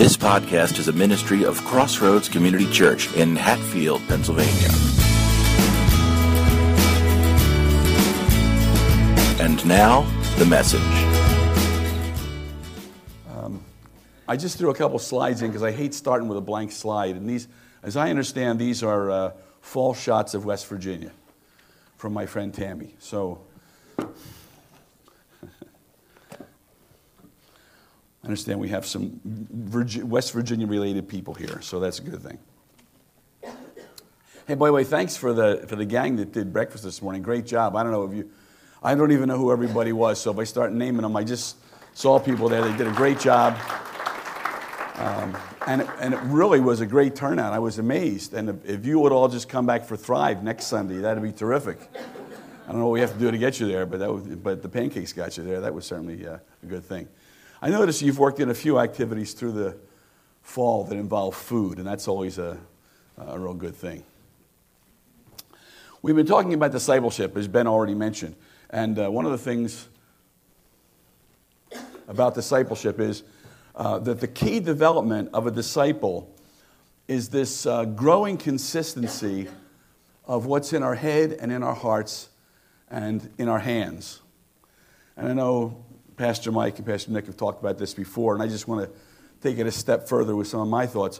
This podcast is a ministry of Crossroads Community Church in Hatfield, Pennsylvania. And now, the message. I just threw a couple slides in because I hate starting with a blank slide. And these, as I understand, these are uh, fall shots of West Virginia from my friend Tammy. So understand we have some Virgi- West Virginia related people here, so that's a good thing. Hey, by the way, thanks for the, for the gang that did breakfast this morning. Great job. I don't know if you, I don't even know who everybody was, so if I start naming them, I just saw people there. They did a great job. Um, and, it, and it really was a great turnout. I was amazed. And if, you would all just come back for Thrive next Sunday, that'd be terrific. I don't know what we have to do to get you there, but, that was, but the pancakes got you there. That was certainly uh, a good thing. I notice you've worked in a few activities through the fall that involve food, and that's always a, a real good thing. We've been talking about discipleship, as Ben already mentioned. And uh, one of the things about discipleship is uh, that the key development of a disciple is this uh, growing consistency of what's in our head and in our hearts and in our hands. And I know Pastor Mike and Pastor Nick have talked about this before, and I just want to take it a step further with some of my thoughts.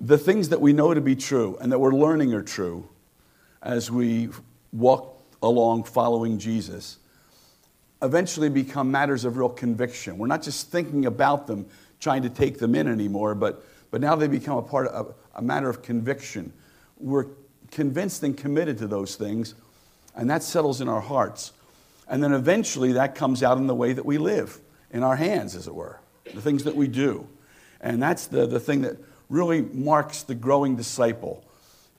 The things that we know to be true and that we're learning are true as we walk along following Jesus eventually become matters of real conviction. We're not just thinking about them, trying to take them in anymore, but, but now they become a part of a matter of conviction. We're convinced and committed to those things, and that settles in our hearts. And then eventually that comes out in the way that we live, in our hands, as it were, the things that we do. And that's the, the thing that really marks the growing disciple.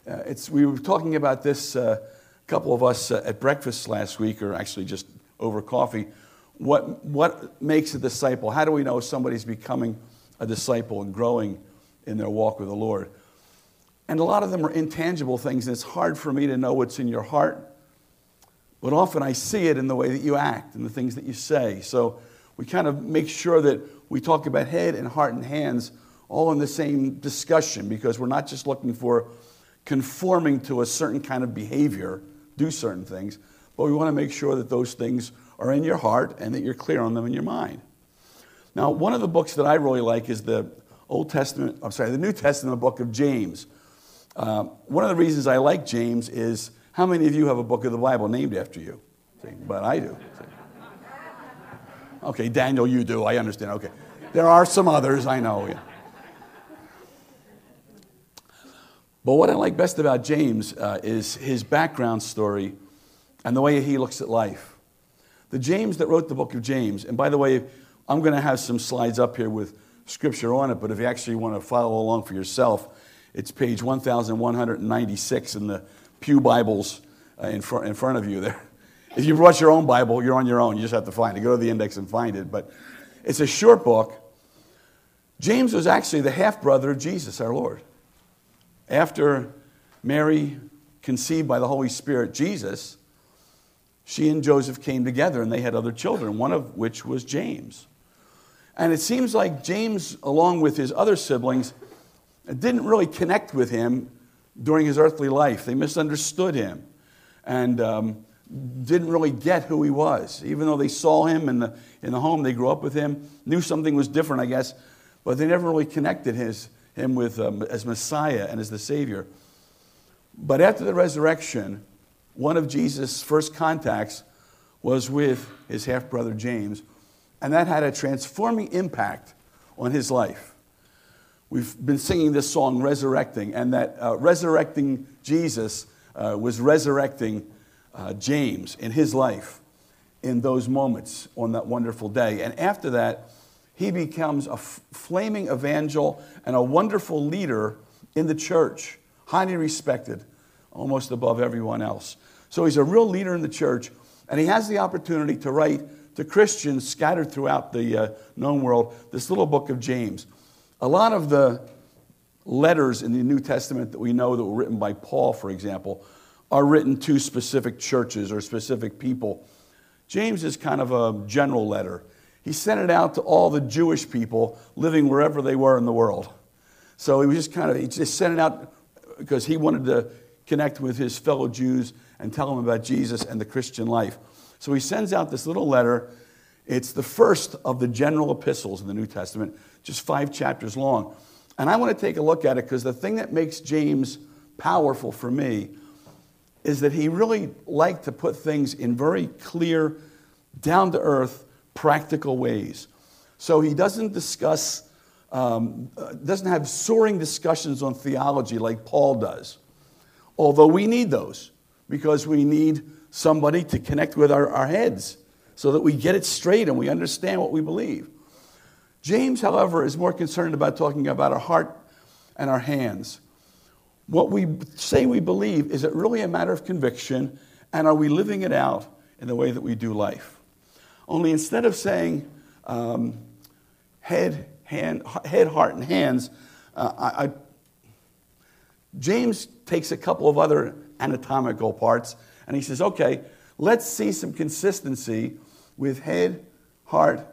Uh, it's, we were talking about this, a uh, couple of us uh, at breakfast last week, or actually just over coffee. What, what makes a disciple? How do we know somebody's becoming a disciple and growing in their walk with the Lord? And a lot of them are intangible things, and it's hard for me to know what's in your heart. But often I see it in the way that you act and the things that you say. So we kind of make sure that we talk about head and heart and hands all in the same discussion because we're not just looking for conforming to a certain kind of behavior, do certain things, but we want to make sure that those things are in your heart and that you're clear on them in your mind. Now, one of the books that I really like is the Old Testament, I'm sorry, the New Testament book of James. Uh, one of the reasons I like James is how many of you have a book of the Bible named after you? See, but I do. See. Okay, Daniel, you do. I understand. Okay. There are some others, I know. Yeah. But what I like best about James uh, is his background story and the way he looks at life. The James that wrote the book of James, and by the way, I'm going to have some slides up here with scripture on it, but if you actually want to follow along for yourself, it's page 1196 in the Pew Bibles uh, in, front, in front of you there. If you brought your own Bible, you're on your own. You just have to find it. Go to the index and find it. But it's a short book. James was actually the half brother of Jesus, our Lord. After Mary conceived by the Holy Spirit Jesus, she and Joseph came together and they had other children, one of which was James. And it seems like James, along with his other siblings, didn't really connect with him during his earthly life. They misunderstood him and um, didn't really get who he was. Even though they saw him in the, in the home, they grew up with him, knew something was different, I guess, but they never really connected his, him with, um, as Messiah and as the Savior. But after the resurrection, one of Jesus' first contacts was with his half brother James, and that had a transforming impact on his life. We've been singing this song, Resurrecting, and that uh, resurrecting Jesus uh, was resurrecting uh, James in his life in those moments on that wonderful day. And after that, he becomes a f- flaming evangel and a wonderful leader in the church, highly respected almost above everyone else. So he's a real leader in the church, and he has the opportunity to write to Christians scattered throughout the uh, known world this little book of James. A lot of the letters in the New Testament that we know that were written by Paul, for example, are written to specific churches or specific people. James is kind of a general letter. he sent it out to all the Jewish people living wherever they were in the world. So he was just kind of, he just sent it out because he wanted to connect with his fellow Jews and tell them about Jesus and the Christian life. So he sends out this little letter. It's the first of the general epistles in the New Testament, just five chapters long. And I want to take a look at it because the thing that makes James powerful for me is that he really liked to put things in very clear, down to earth, practical ways. So he doesn't discuss, um, uh, doesn't have soaring discussions on theology like Paul does. Although we need those because we need somebody to connect with our, our heads so that we get it straight and we understand what we believe. James, however, is more concerned about talking about our heart and our hands. What we say we believe, is it really a matter of conviction? And are we living it out in the way that we do life? Only instead of saying um, head, hand, head, heart, and hands, uh, I, I, James takes a couple of other anatomical parts and he says, okay, let's see some consistency with head, heart,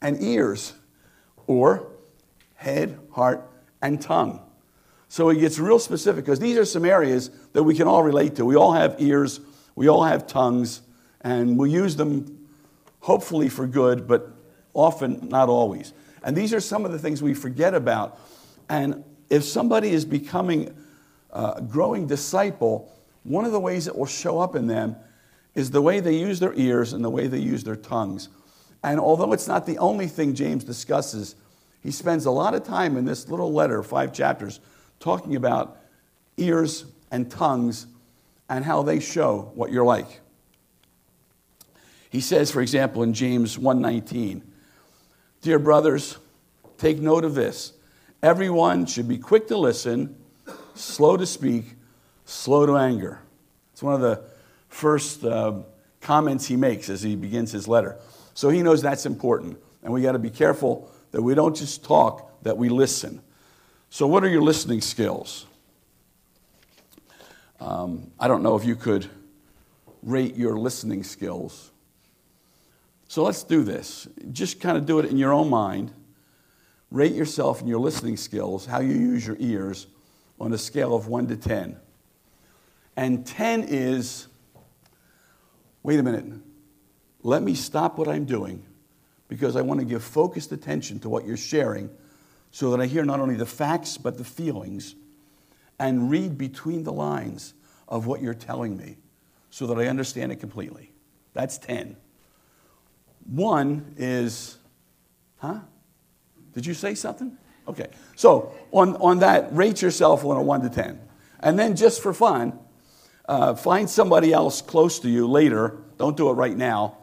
and ears, or head, heart, and tongue. So it gets real specific because these are some areas that we can all relate to. We all have ears, we all have tongues, and we use them hopefully for good, but often not always. And these are some of the things we forget about. And if somebody is becoming a growing disciple, one of the ways it will show up in them is the way they use their ears and the way they use their tongues. And although it's not the only thing James discusses, he spends a lot of time in this little letter, five chapters, talking about ears and tongues and how they show what you're like. He says, for example, in James 1:19, "Dear brothers, take note of this. Everyone should be quick to listen, slow to speak, slow to anger." It's one of the first uh, comments he makes as he begins his letter. So he knows that's important, and we got to be careful that we don't just talk, that we listen. So, what are your listening skills? Um, I don't know if you could rate your listening skills. So, let's do this. Just kind of do it in your own mind. Rate yourself and your listening skills, how you use your ears, on a scale of 1 to 10. And 10 is wait a minute, let me stop what I'm doing because I want to give focused attention to what you're sharing so that I hear not only the facts but the feelings and read between the lines of what you're telling me so that I understand it completely. That's 10. One is, huh? Did you say something? Okay. So on, on that, rate yourself on a 1 to 10. And then just for fun, uh, find somebody else close to you later. Don't do it right now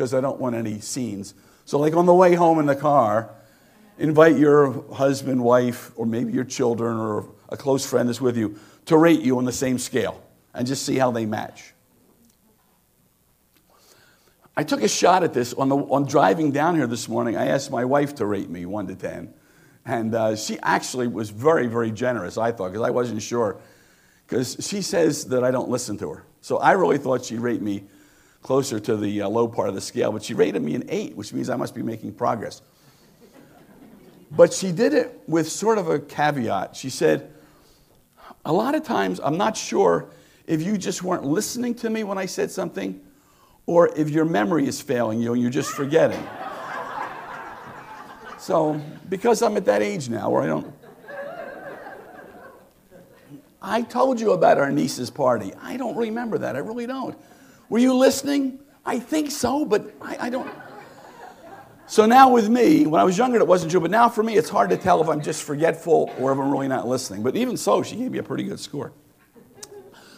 because I don't want any scenes. So, like on the way home in the car, invite your husband, wife, or maybe your children or a close friend that's with you to rate you on the same scale and just see how they match. I took a shot at this on, the, on driving down here this morning. I asked my wife to rate me 1 to 10. And uh, she actually was very, very generous, I thought, because I wasn't sure. Because she says that I don't listen to her. So I really thought she'd rate me closer to the uh, low part of the scale, but she rated me an 8, which means I must be making progress. But she did it with sort of a caveat. She said, A lot of times I'm not sure if you just weren't listening to me when I said something or if your memory is failing you and you're just forgetting. so, because I'm at that age now where I don't. I told you about our niece's party. I don't remember that. I really don't. Were you listening? I think so, but I, I don't. So now with me, when I was younger, it wasn't true, but now for me, it's hard to tell if I'm just forgetful or if I'm really not listening. But even so, she gave me a pretty good score.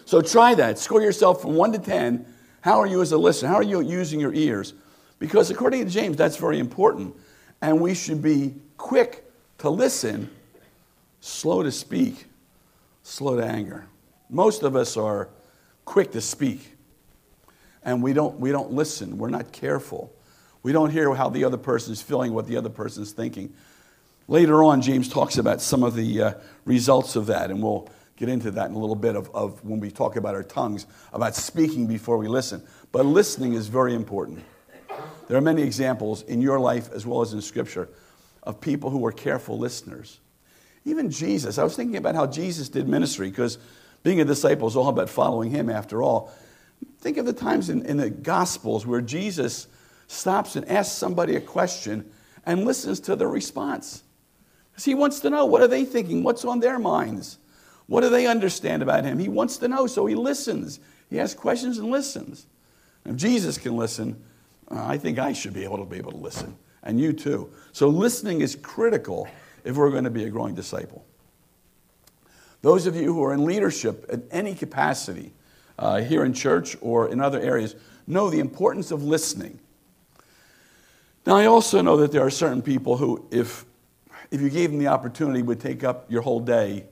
So try that. Score yourself from 1 to 10. How are you as a listener? How are you using your ears? Because according to James, that's very important. And we should be quick to listen, slow to speak, slow to anger. Most of us are quick to speak, and we don't, we don't listen. We're not careful. We don't hear how the other person is feeling, what the other person is thinking. Later on, James talks about some of the uh, results of that, and we'll get into that in a little bit of, of when we talk about our tongues, about speaking before we listen. But listening is very important. There are many examples in your life as well as in Scripture of people who were careful listeners. Even Jesus, I was thinking about how Jesus did ministry because being a disciple is all about following him after all. Think of the times in, in the Gospels where Jesus stops and asks somebody a question and listens to their response. Because he wants to know what are they thinking? What's on their minds? What do they understand about him? He wants to know, so he listens. He asks questions and listens. If Jesus can listen, uh, I think I should be able to be able to listen, and you too. So listening is critical if we're going to be a growing disciple. Those of you who are in leadership in any capacity, uh, here in church or in other areas, know the importance of listening. Now, I also know that there are certain people who, if, if you gave them the opportunity, would take up your whole day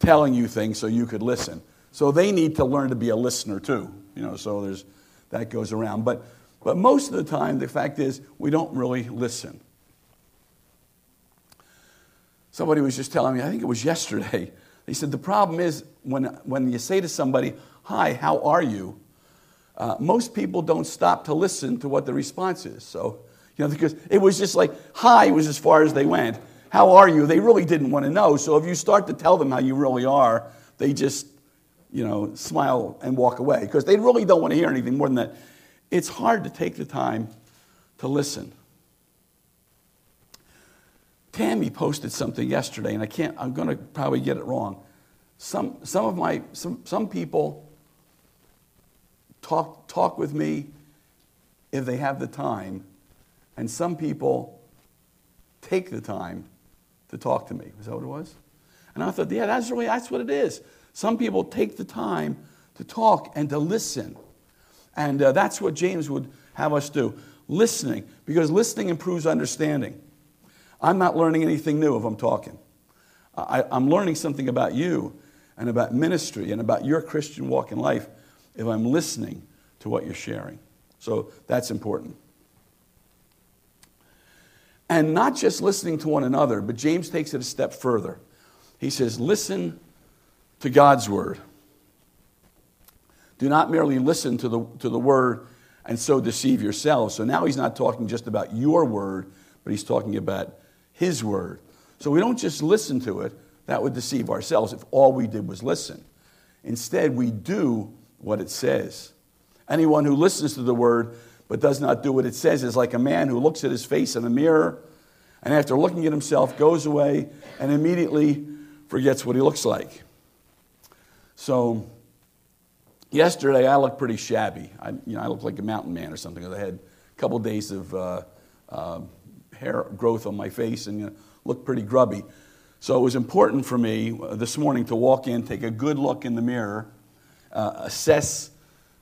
telling you things so you could listen. So they need to learn to be a listener too. You know, so there's that goes around. But, but most of the time, the fact is, we don't really listen. Somebody was just telling me, I think it was yesterday, he said, the problem is when, when you say to somebody, Hi, how are you? Uh, most people don't stop to listen to what the response is. So, you know, because it was just like, Hi was as far as they went. How are you? They really didn't want to know. So if you start to tell them how you really are, they just, you know, smile and walk away because they really don't want to hear anything more than that. It's hard to take the time to listen. Tammy posted something yesterday, and I can't, I'm going to probably get it wrong. Some, some of my, some, some people talk, talk with me if they have the time, and some people take the time to talk to me. Is that what it was? And I thought, yeah, that's really that's what it is. Some people take the time to talk and to listen. And uh, that's what James would have us do listening, because listening improves understanding. I'm not learning anything new if I'm talking. I, am learning something about you and about ministry and about your Christian walk in life if I'm listening to what you're sharing. So that's important. And not just listening to one another, but James takes it a step further. He says, Listen to God's word. Do not merely listen to the, to the word and so deceive yourselves. So now he's not talking just about your word, but he's talking about his word. So we don't just listen to it, that would deceive ourselves if all we did was listen. Instead, we do what it says. Anyone who listens to the word but does not do what it says is like a man who looks at his face in a mirror and after looking at himself goes away and immediately forgets what he looks like. So, yesterday I looked pretty shabby. I, you know, I looked like a mountain man or something. I had a couple days of uh, uh, hair growth on my face and you know, looked pretty grubby. So it was important for me uh, this morning to walk in, take a good look in the mirror, uh, assess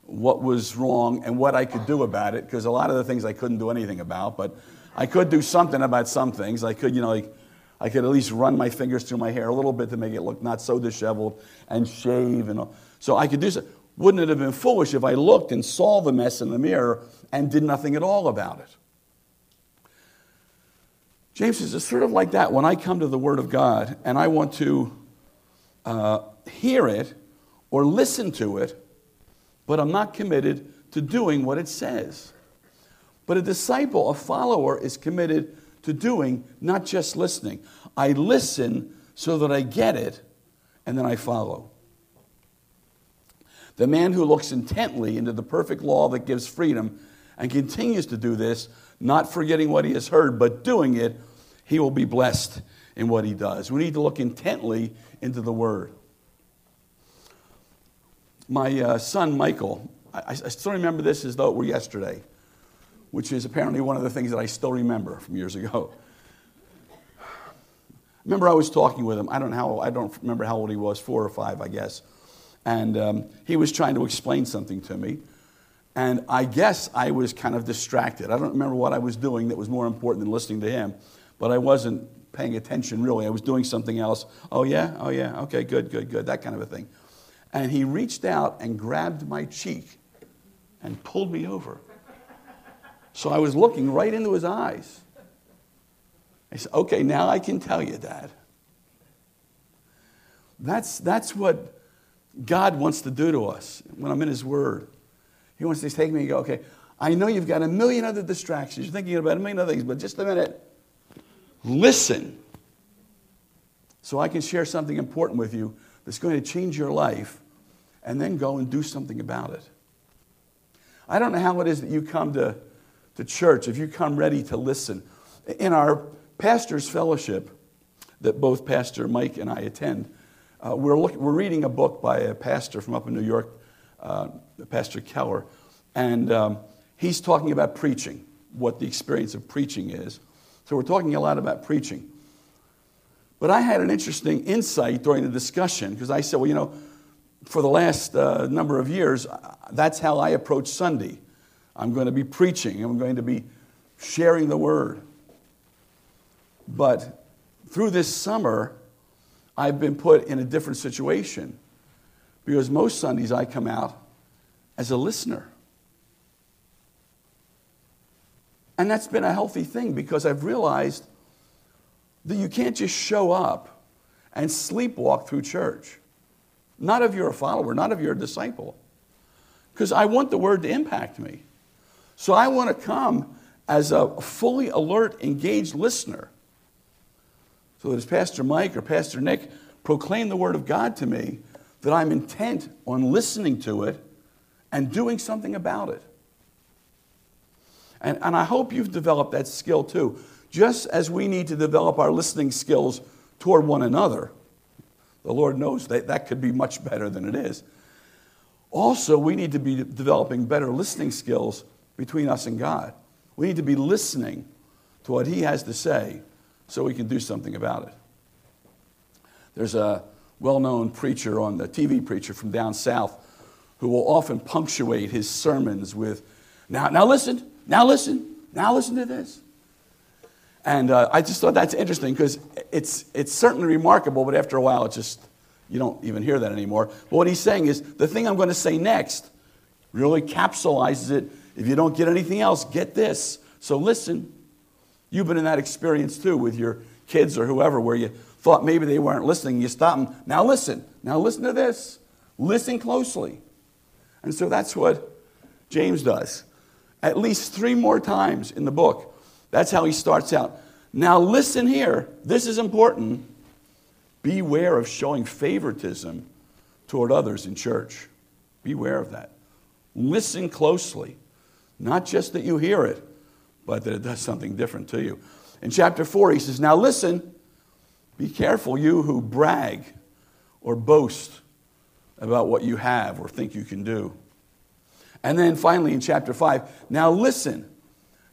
what was wrong and what I could do about it, because a lot of the things I couldn't do anything about, but I could do something about some things. I could, you know, like, I could at least run my fingers through my hair a little bit to make it look not so disheveled and shave and all. So I could do so. Wouldn't it have been foolish if I looked and saw the mess in the mirror and did nothing at all about it? James says it's sort of like that when I come to the Word of God and I want to uh, hear it or listen to it but I'm not committed to doing what it says. But a disciple, a follower, is committed to doing, not just listening. I listen so that I get it, and then I follow. The man who looks intently into the perfect law that gives freedom and continues to do this, not forgetting what he has heard, but doing it, he will be blessed in what he does. We need to look intently into the word my uh, son Michael, I, I, still remember this as though it were yesterday, which is apparently one of the things that I still remember from years ago. remember I was talking with him. I don't know how I don't remember how old he was, four or five, I guess. And um, he was trying to explain something to me. And I guess I was kind of distracted. I don't remember what I was doing that was more important than listening to him, but I wasn't paying attention really. I was doing something else. Oh, yeah? Oh, yeah. Okay, good, good, good. That kind of a thing. And he reached out and grabbed my cheek and pulled me over. So I was looking right into his eyes. I said, Okay, now I can tell you, Dad. That's, that's what God wants to do to us when I'm in His Word. He wants to take me and go, Okay, I know you've got a million other distractions. You're thinking about a million other things, but just a minute. Listen so I can share something important with you that's going to change your life and then go and do something about it. I don't know how it is that you come to, to church, if you come ready to listen. In our pastor's fellowship that both Pastor Mike and I attend, uh, we're, look, we're reading a book by a pastor from up in New York, uh, Pastor Keller, and um, he's talking about preaching, what the experience of preaching is. So we're talking a lot about preaching. But I had an interesting insight during the discussion because I said, well, you know, for the last uh, number of years, uh, that's how I approach Sunday. I'm going to be preaching, I'm going to be sharing the word. But through this summer, I've been put in a different situation because most Sundays I come out as a listener. And that's been a healthy thing because I've realized that you can't just show up and sleepwalk through church. Not if you're a follower, not if you're a disciple. Because I want the word to impact me. So I want to come as a fully alert, engaged listener. So that as Pastor Mike or Pastor Nick proclaim the word of God to me, that I'm intent on listening to it and doing something about it. And, and I hope you've developed that skill too. Just as we need to develop our listening skills toward one another, the Lord knows that that could be much better than it is. Also, we need to be developing better listening skills between us and God. We need to be listening to what He has to say so we can do something about it. There's a well known preacher on the TV preacher from down south who will often punctuate his sermons with, Now, now listen, now listen, now listen to this. And uh, I just thought that's interesting because it's, it's certainly remarkable, but after a while, it just, you don't even hear that anymore. But what he's saying is the thing I'm going to say next really capsulizes it. If you don't get anything else, get this. So listen. You've been in that experience too with your kids or whoever where you thought maybe they weren't listening. You stop them. Now listen. Now listen to this. Listen closely. And so that's what James does. At least three more times in the book, that's how he starts out. Now, listen here. This is important. Beware of showing favoritism toward others in church. Beware of that. Listen closely. Not just that you hear it, but that it does something different to you. In chapter 4, he says, Now listen, be careful, you who brag or boast about what you have or think you can do. And then finally in chapter 5, now listen,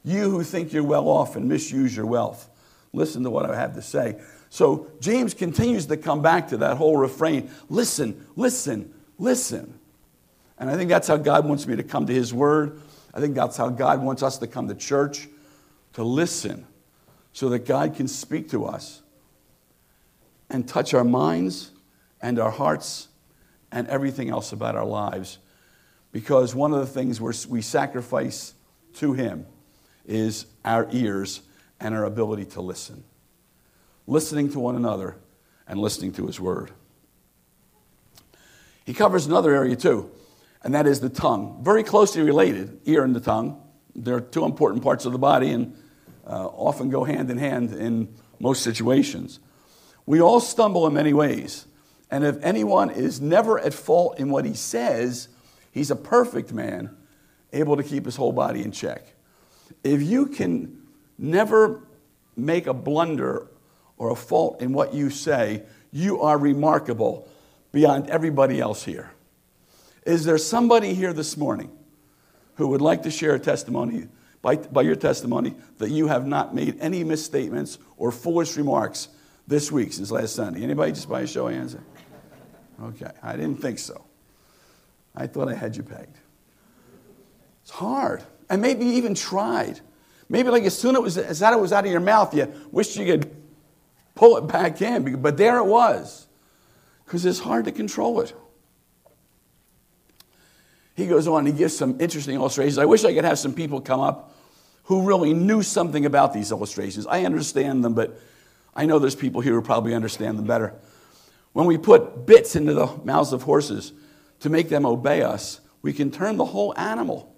you who think you're well off and misuse your wealth. Listen to what I have to say. So James continues to come back to that whole refrain listen, listen, listen. And I think that's how God wants me to come to His Word. I think that's how God wants us to come to church, to listen, so that God can speak to us and touch our minds and our hearts and everything else about our lives. Because one of the things we sacrifice to Him is our ears and our ability to listen. Listening to one another and listening to his word. He covers another area too, and that is the tongue. Very closely related, ear and the tongue. They're two important parts of the body and uh, often go hand in hand in most situations. We all stumble in many ways, and if anyone is never at fault in what he says, he's a perfect man, able to keep his whole body in check. If you can never make a blunder or a fault in what you say, you are remarkable beyond everybody else here. Is there somebody here this morning who would like to share a testimony by, by your testimony that you have not made any misstatements or foolish remarks this week since last Sunday? Anybody just by a show of hands? Okay, I didn't think so. I thought I had you pegged. It's hard and maybe even tried. Maybe like as soon as, as it was out of your mouth, you wished you could pull it back in, but there it was. Because it's hard to control it. He goes on, he gives some interesting illustrations. I wish I could have some people come up who really knew something about these illustrations. I understand them, but I know there's people here who probably understand them better. When we put bits into the mouths of horses to make them obey us, we can turn the whole animal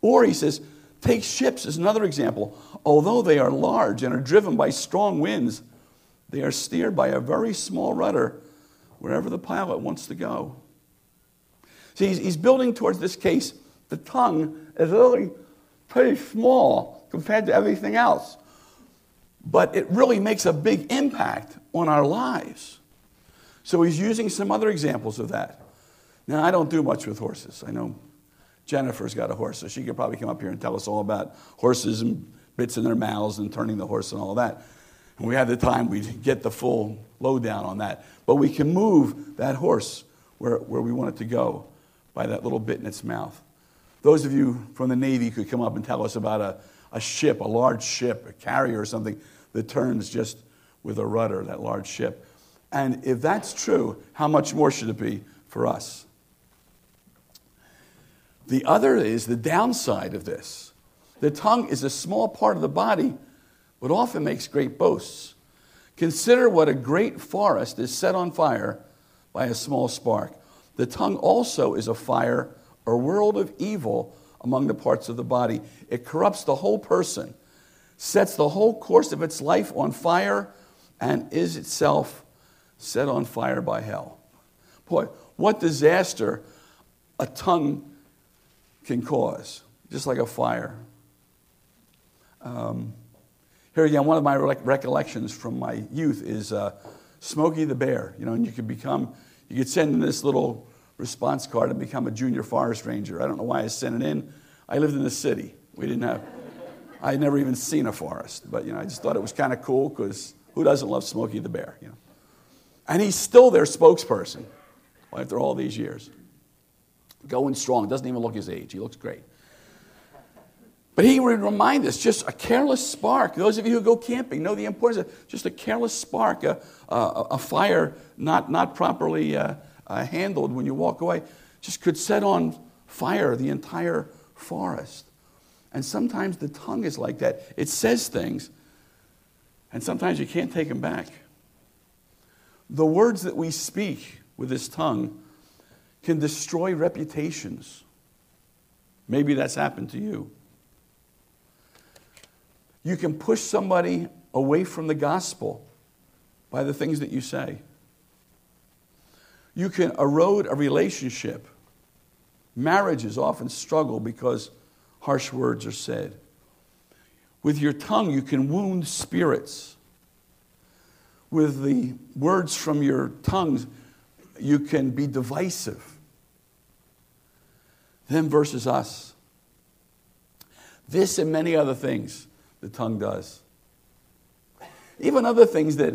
Or he says, take ships as another example. Although they are large and are driven by strong winds, they are steered by a very small rudder wherever the pilot wants to go. See, he's, building towards this case. The tongue is really pretty small compared to everything else. But it really makes a big impact on our lives. So he's using some other examples of that. Now, I don't do much with horses. I know Jennifer's got a horse, so she could probably come up here and tell us all about horses and bits in their mouths and turning the horse and all that. And we had the time, we'd get the full lowdown on that. But we can move that horse where, where we want it to go by that little bit in its mouth. Those of you from the Navy could come up and tell us about a, a ship, a large ship, a carrier or something that turns just with a rudder, that large ship. And if that's true, how much more should it be for us? The other is the downside of this. The tongue is a small part of the body, but often makes great boasts. Consider what a great forest is set on fire by a small spark. The tongue also is a fire, a world of evil among the parts of the body. It corrupts the whole person, sets the whole course of its life on fire, and is itself set on fire by hell. Boy, what disaster a tongue can cause, just like a fire. Um, here again, one of my recollections from my youth is uh, Smokey the Bear. You know, and you could become, you could send in this little response card and become a junior forest ranger. I don't know why I sent it in. I lived in the city. We didn't have, I had never even seen a forest, but you know, I just thought it was kind of cool because who doesn't love Smokey the Bear? You know, and he's still their spokesperson after all these years going strong. Doesn't even look his age. He looks great. But he would remind us just a careless spark. Those of you who go camping know the importance of just a careless spark, a, a, a fire not, not properly uh, uh, handled when you walk away, just could set on fire the entire forest. And sometimes the tongue is like that. It says things, and sometimes you can't take them back. The words that we speak with this tongue can destroy reputations. Maybe that's happened to you. You can push somebody away from the gospel by the things that you say. You can erode a relationship. Marriages often struggle because harsh words are said. With your tongue, you can wound spirits. With the words from your tongues, you can be divisive them versus us. This and many other things the tongue does. Even other things that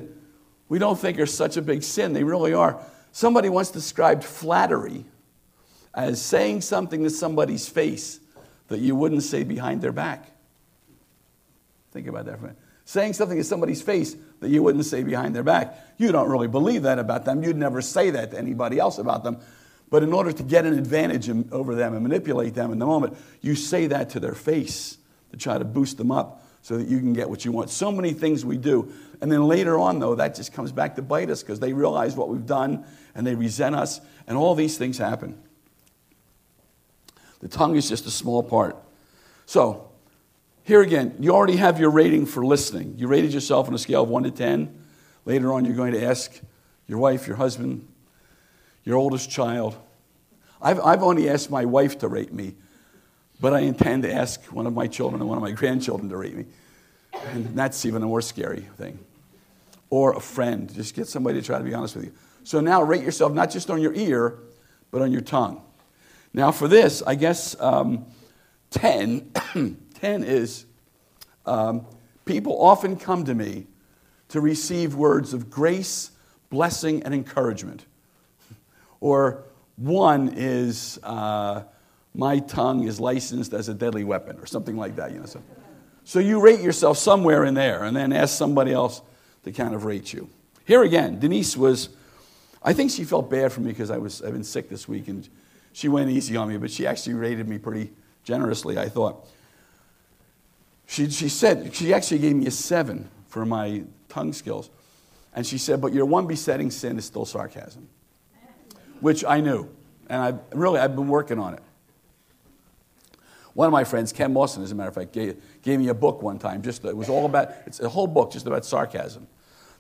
we don't think are such a big sin, they really are. Somebody once described flattery as saying something to somebody's face that you wouldn't say behind their back. Think about that for a minute. Saying something to somebody's face that you wouldn't say behind their back. You don't really believe that about them. You'd never say that to anybody else about them. But in order to get an advantage over them and manipulate them in the moment, you say that to their face to try to boost them up so that you can get what you want. So many things we do. And then later on, though, that just comes back to bite us because they realize what we've done and they resent us, and all these things happen. The tongue is just a small part. So, here again, you already have your rating for listening. You rated yourself on a scale of 1 to 10. Later on, you're going to ask your wife, your husband, your oldest child. I've, I've only asked my wife to rate me, but I intend to ask one of my children and one of my grandchildren to rate me. And that's even a more scary thing. Or a friend. Just get somebody to try to be honest with you. So now rate yourself not just on your ear, but on your tongue. Now, for this, I guess um, 10, 10 is um, people often come to me to receive words of grace, blessing, and encouragement. Or one is uh, my tongue is licensed as a deadly weapon, or something like that. You know, so, so you rate yourself somewhere in there, and then ask somebody else to kind of rate you. Here again, Denise was. I think she felt bad for me because I was I've been sick this week, and she went easy on me, but she actually rated me pretty generously. I thought. She, she said she actually gave me a seven for my tongue skills, and she said, "But your one besetting sin is still sarcasm." Which I knew. And I really, I've been working on it. One of my friends, Ken Mawson, as a matter of fact, gave, gave me a book one time. Just it was all about it's a whole book just about sarcasm,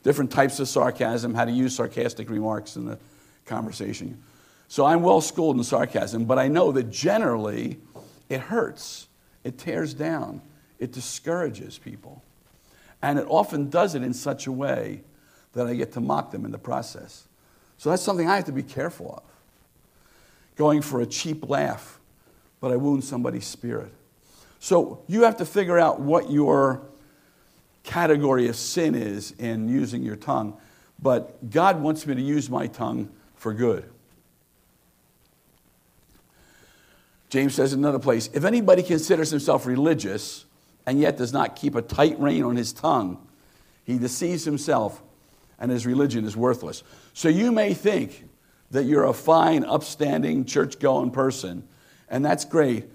different types of sarcasm, how to use sarcastic remarks in the conversation. So I'm well schooled in sarcasm, but I know that generally it hurts, it tears down, it discourages people, and it often does it in such a way that I get to mock them in the process. So that's something I have to be careful of. Going for a cheap laugh, but I wound somebody's spirit. So you have to figure out what your category of sin is in using your tongue. But God wants me to use my tongue for good. James says in another place if anybody considers himself religious and yet does not keep a tight rein on his tongue, he deceives himself and his religion is worthless. So you may think that you're a fine, upstanding, church going person, and that's great,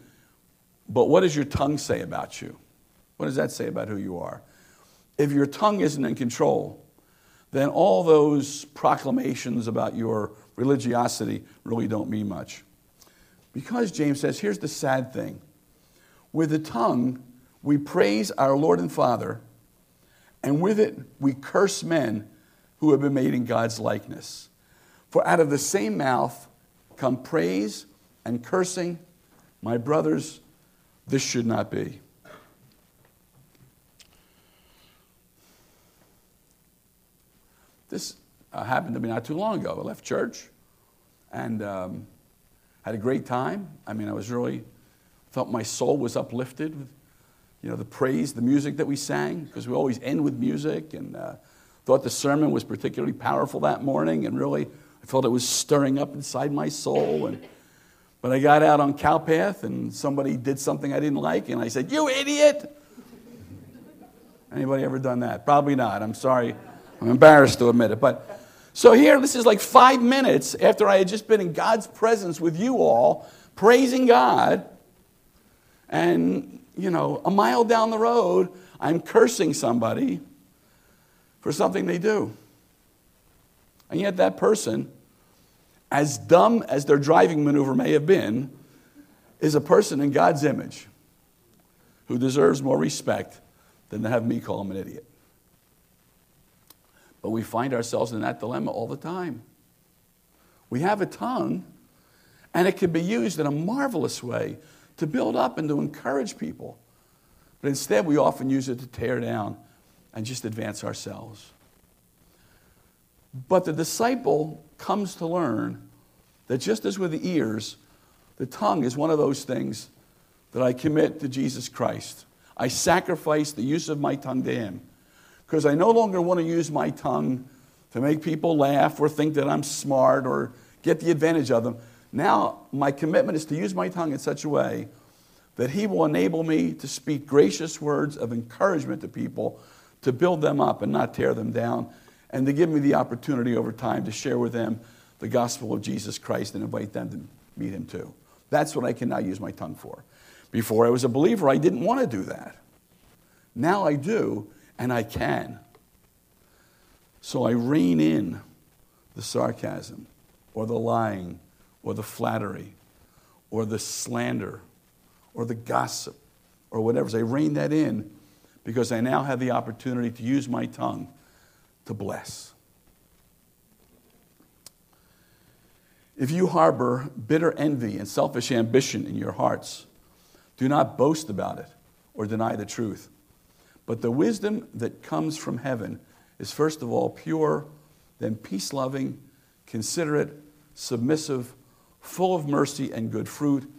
but what does your tongue say about you? What does that say about who you are? If your tongue isn't in control, then all those proclamations about your religiosity really don't mean much. Because James says, here's the sad thing with the tongue, we praise our Lord and Father, and with it, we curse men who have been made in God's likeness. For out of the same mouth come praise and cursing. My brothers, this should not be. This uh, happened to me not too long ago. I left church and um, had a great time. I mean, I was really felt my soul was uplifted with, you know, the praise, the music that we sang, because we always end with music and uh, Thought the sermon was particularly powerful that morning, and really, I felt it was stirring up inside my soul. And, but I got out on Cowpath, and somebody did something I didn't like, and I said, You idiot! Anybody ever done that? Probably not. I'm sorry. I'm embarrassed to admit it. But so here, this is like five minutes after I had just been in God's presence with you all, praising God. And, you know, a mile down the road, I'm cursing somebody for something they do. And yet, that person, as dumb as their driving maneuver may have been, is a person in God's image who deserves more respect than to have me call him an idiot. But we find ourselves in that dilemma all the time. We have a tongue, and it can be used in a marvelous way to build up and to encourage people. But instead, we often use it to tear down and just advance ourselves. But the disciple comes to learn that just as with the ears, the tongue is one of those things that I commit to Jesus Christ. I sacrifice the use of my tongue to Him because I no longer want to use my tongue to make people laugh or think that I'm smart or get the advantage of them. Now, my commitment is to use my tongue in such a way that He will enable me to speak gracious words of encouragement to people to build them up and not tear them down, and to give me the opportunity over time to share with them the gospel of Jesus Christ and invite them to meet him too. That's what I can now use my tongue for. Before I was a believer, I didn't want to do that. Now I do, and I can. So I rein in the sarcasm, or the lying, or the flattery, or the slander, or the gossip, or whatever. So I rein that in because I now have the opportunity to use my tongue to bless. If you harbor bitter envy and selfish ambition in your hearts, do not boast about it or deny the truth. But the wisdom that comes from heaven is first of all pure, then peace loving, considerate, submissive, full of mercy and good fruit,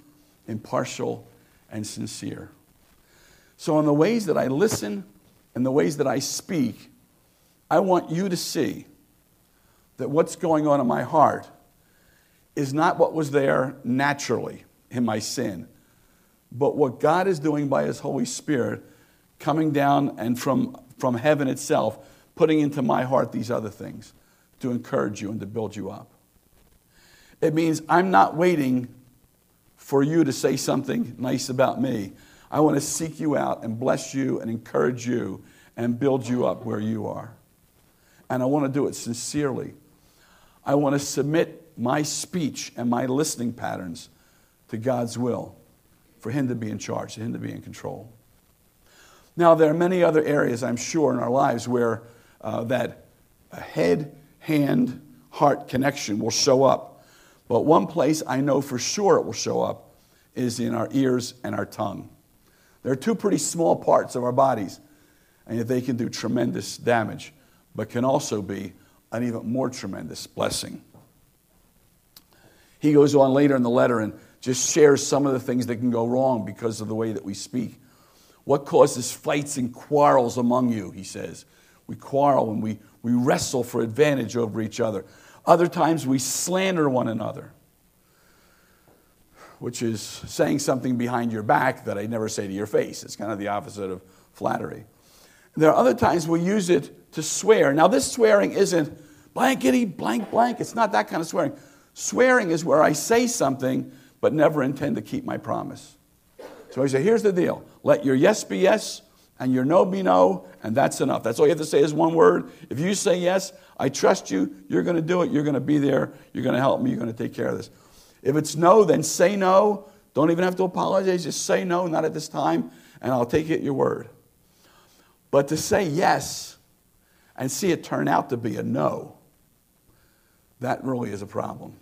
impartial and sincere. So, in the ways that I listen and the ways that I speak, I want you to see that what's going on in my heart is not what was there naturally in my sin, but what God is doing by His Holy Spirit coming down and from, from heaven itself, putting into my heart these other things to encourage you and to build you up. It means I'm not waiting for you to say something nice about me. I want to seek you out and bless you and encourage you and build you up where you are. And I want to do it sincerely. I want to submit my speech and my listening patterns to God's will for Him to be in charge, for Him to be in control. Now, there are many other areas, I'm sure, in our lives where uh, that head, hand, heart connection will show up. But one place I know for sure it will show up is in our ears and our tongue. They're two pretty small parts of our bodies, and yet they can do tremendous damage, but can also be an even more tremendous blessing. He goes on later in the letter and just shares some of the things that can go wrong because of the way that we speak. What causes fights and quarrels among you, he says. We quarrel and we, we wrestle for advantage over each other. Other times we slander one another, which is saying something behind your back that I never say to your face. It's kind of the opposite of flattery. There are other times we use it to swear. Now, this swearing isn't blankety blank blank. It's not that kind of swearing. Swearing is where I say something but never intend to keep my promise. So I say, here's the deal. Let your yes be yes and your no be no, and that's enough. That's all you have to say is one word. If you say yes, I trust you, you're going to do it, you're going to be there, you're going to help me, you're going to take care of this. If it's no, then say no. Don't even have to apologize, just say no, not at this time, and I'll take it your word. But to say yes and see it turn out to be a no, that really is a problem.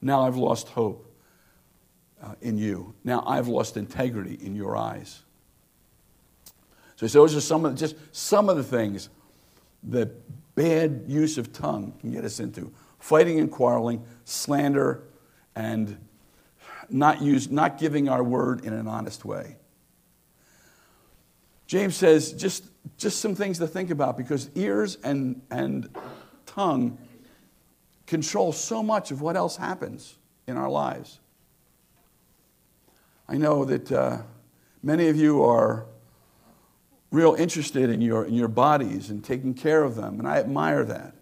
Now I've lost hope uh, in you. Now I've lost integrity in your eyes. So those are some of the, just some of the things that bad use of tongue can get us into: fighting and quarreling, slander, and not use, not giving our word in an honest way. James says just, just some things to think about because ears and, and tongue control so much of what else happens in our lives. I know that uh, many of you are real interested in your, in your bodies and taking care of them, and I admire that.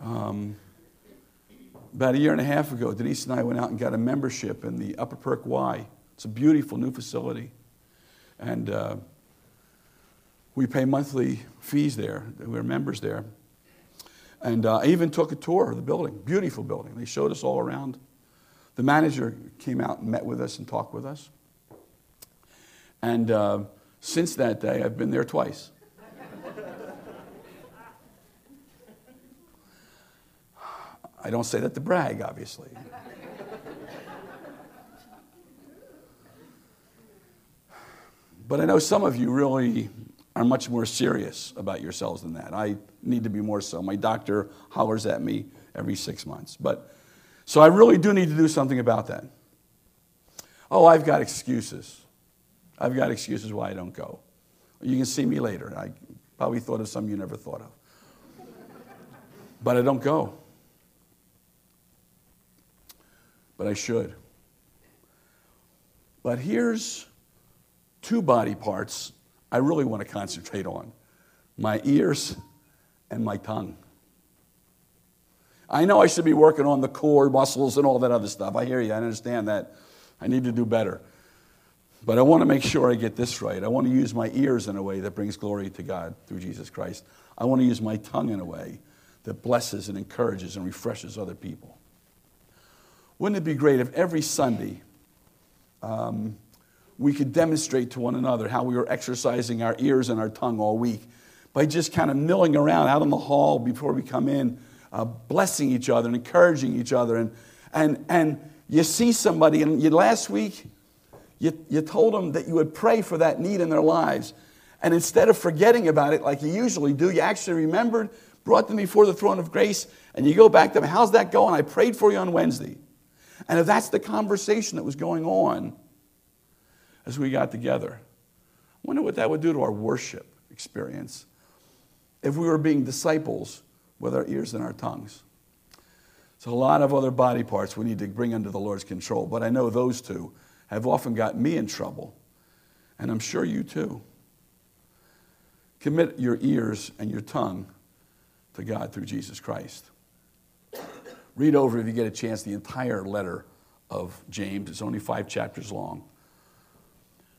Um, about a year and a half ago, Denise and I went out and got a membership in the Upper Perk Y. It's a beautiful new facility. And uh, we pay monthly fees there. We're members there. And uh, I even took a tour of the building. Beautiful building. They showed us all around. The manager came out and met with us and talked with us. And uh, since that day, I've been there twice. I don't say that to brag, obviously. But I know some of you really are much more serious about yourselves than that. I need to be more so. My doctor hollers at me every six months. But so I really do need to do something about that. Oh, I've got excuses. I've got excuses why I don't go. You can see me later. I probably thought of some you never thought of. But I don't go. But I should. But here's two body parts I really want to concentrate on my ears and my tongue. I know I should be working on the core muscles and all that other stuff. I hear you. I understand that. I need to do better. But I want to make sure I get this right. I want to use my ears in a way that brings glory to God through Jesus Christ. I want to use my tongue in a way that blesses and encourages and refreshes other people. Wouldn't it be great if every Sunday um, we could demonstrate to one another how we were exercising our ears and our tongue all week by just kind of milling around out in the hall before we come in, uh, blessing each other and encouraging each other. And, and, and you see somebody, and you, last week you, you told them that you would pray for that need in their lives. And instead of forgetting about it like you usually do, you actually remembered, brought them before the throne of grace, and you go back to them, How's that going? I prayed for you on Wednesday. And if that's the conversation that was going on as we got together, I wonder what that would do to our worship experience if we were being disciples with our ears and our tongues. So, a lot of other body parts we need to bring under the Lord's control, but I know those two have often got me in trouble, and I'm sure you too. Commit your ears and your tongue to God through Jesus Christ. Read over, if you get a chance, the entire letter of James. It's only five chapters long.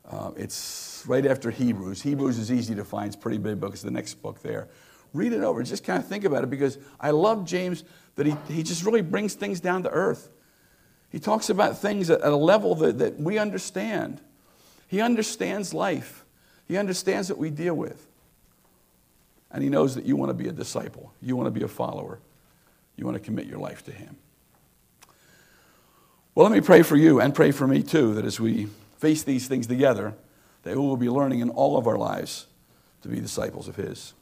Uh, it's right after Hebrews. Hebrews is easy to find, it's a pretty big book. It's the next book there. Read it over, just kind of think about it because I love James that he, he just really brings things down to earth. He talks about things at a level that, that we understand. He understands life, He understands what we deal with. And He knows that you want to be a disciple, you want to be a follower, you want to commit your life to Him. Well, let me pray for you and pray for me too, that as we face these things together, that we will be learning in all of our lives to be disciples of His.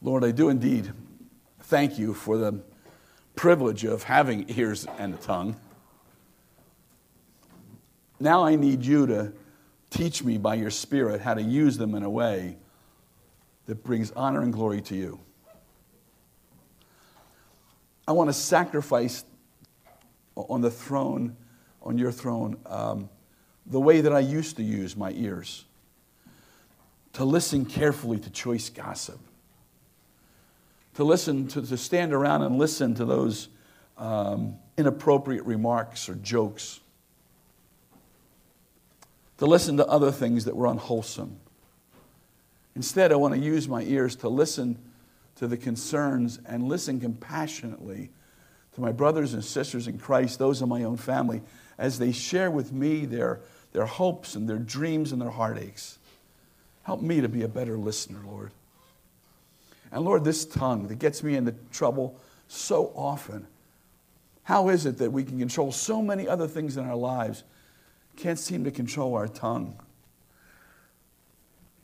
Lord, I do indeed thank you for the privilege of having ears and a tongue. Now I need you to teach me by your Spirit how to use them in a way that brings honor and glory to you. I want to sacrifice on the throne, on your throne, um, the way that I used to use my ears to listen carefully to choice gossip to listen, to, to stand around and listen to those um, inappropriate remarks or jokes, to listen to other things that were unwholesome. Instead, I want to use my ears to listen to the concerns and listen compassionately to my brothers and sisters in Christ, those of my own family, as they share with me their, their hopes and their dreams and their heartaches. Help me to be a better listener, Lord. And Lord, this tongue that gets me into trouble so often, how is it that we can control so many other things in our lives, can't seem to control our tongue?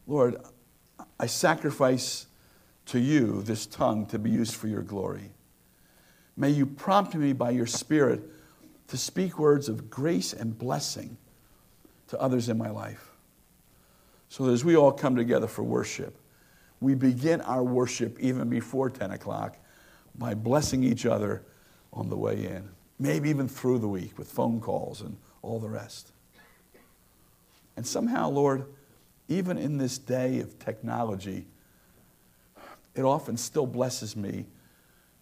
Lord, I sacrifice to you this tongue to be used for your glory. May you prompt me by your Spirit to speak words of grace and blessing to others in my life. So as we all come together for worship, we begin our worship even before 10 o'clock by blessing each other on the way in, maybe even through the week with phone calls and all the rest. And somehow, Lord, even in this day of technology, it often still blesses me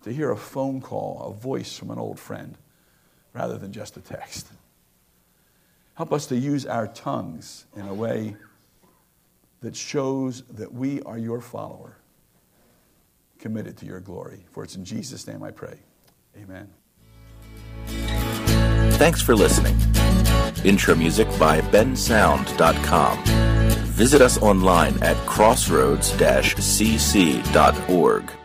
to hear a phone call, a voice from an old friend, rather than just a text. Help us to use our tongues in a way that shows that we are your follower, committed to your glory. For it's in Jesus' name I pray. Amen. Thanks for listening. Intro music by bensound.com. Visit us online at crossroads-cc.org.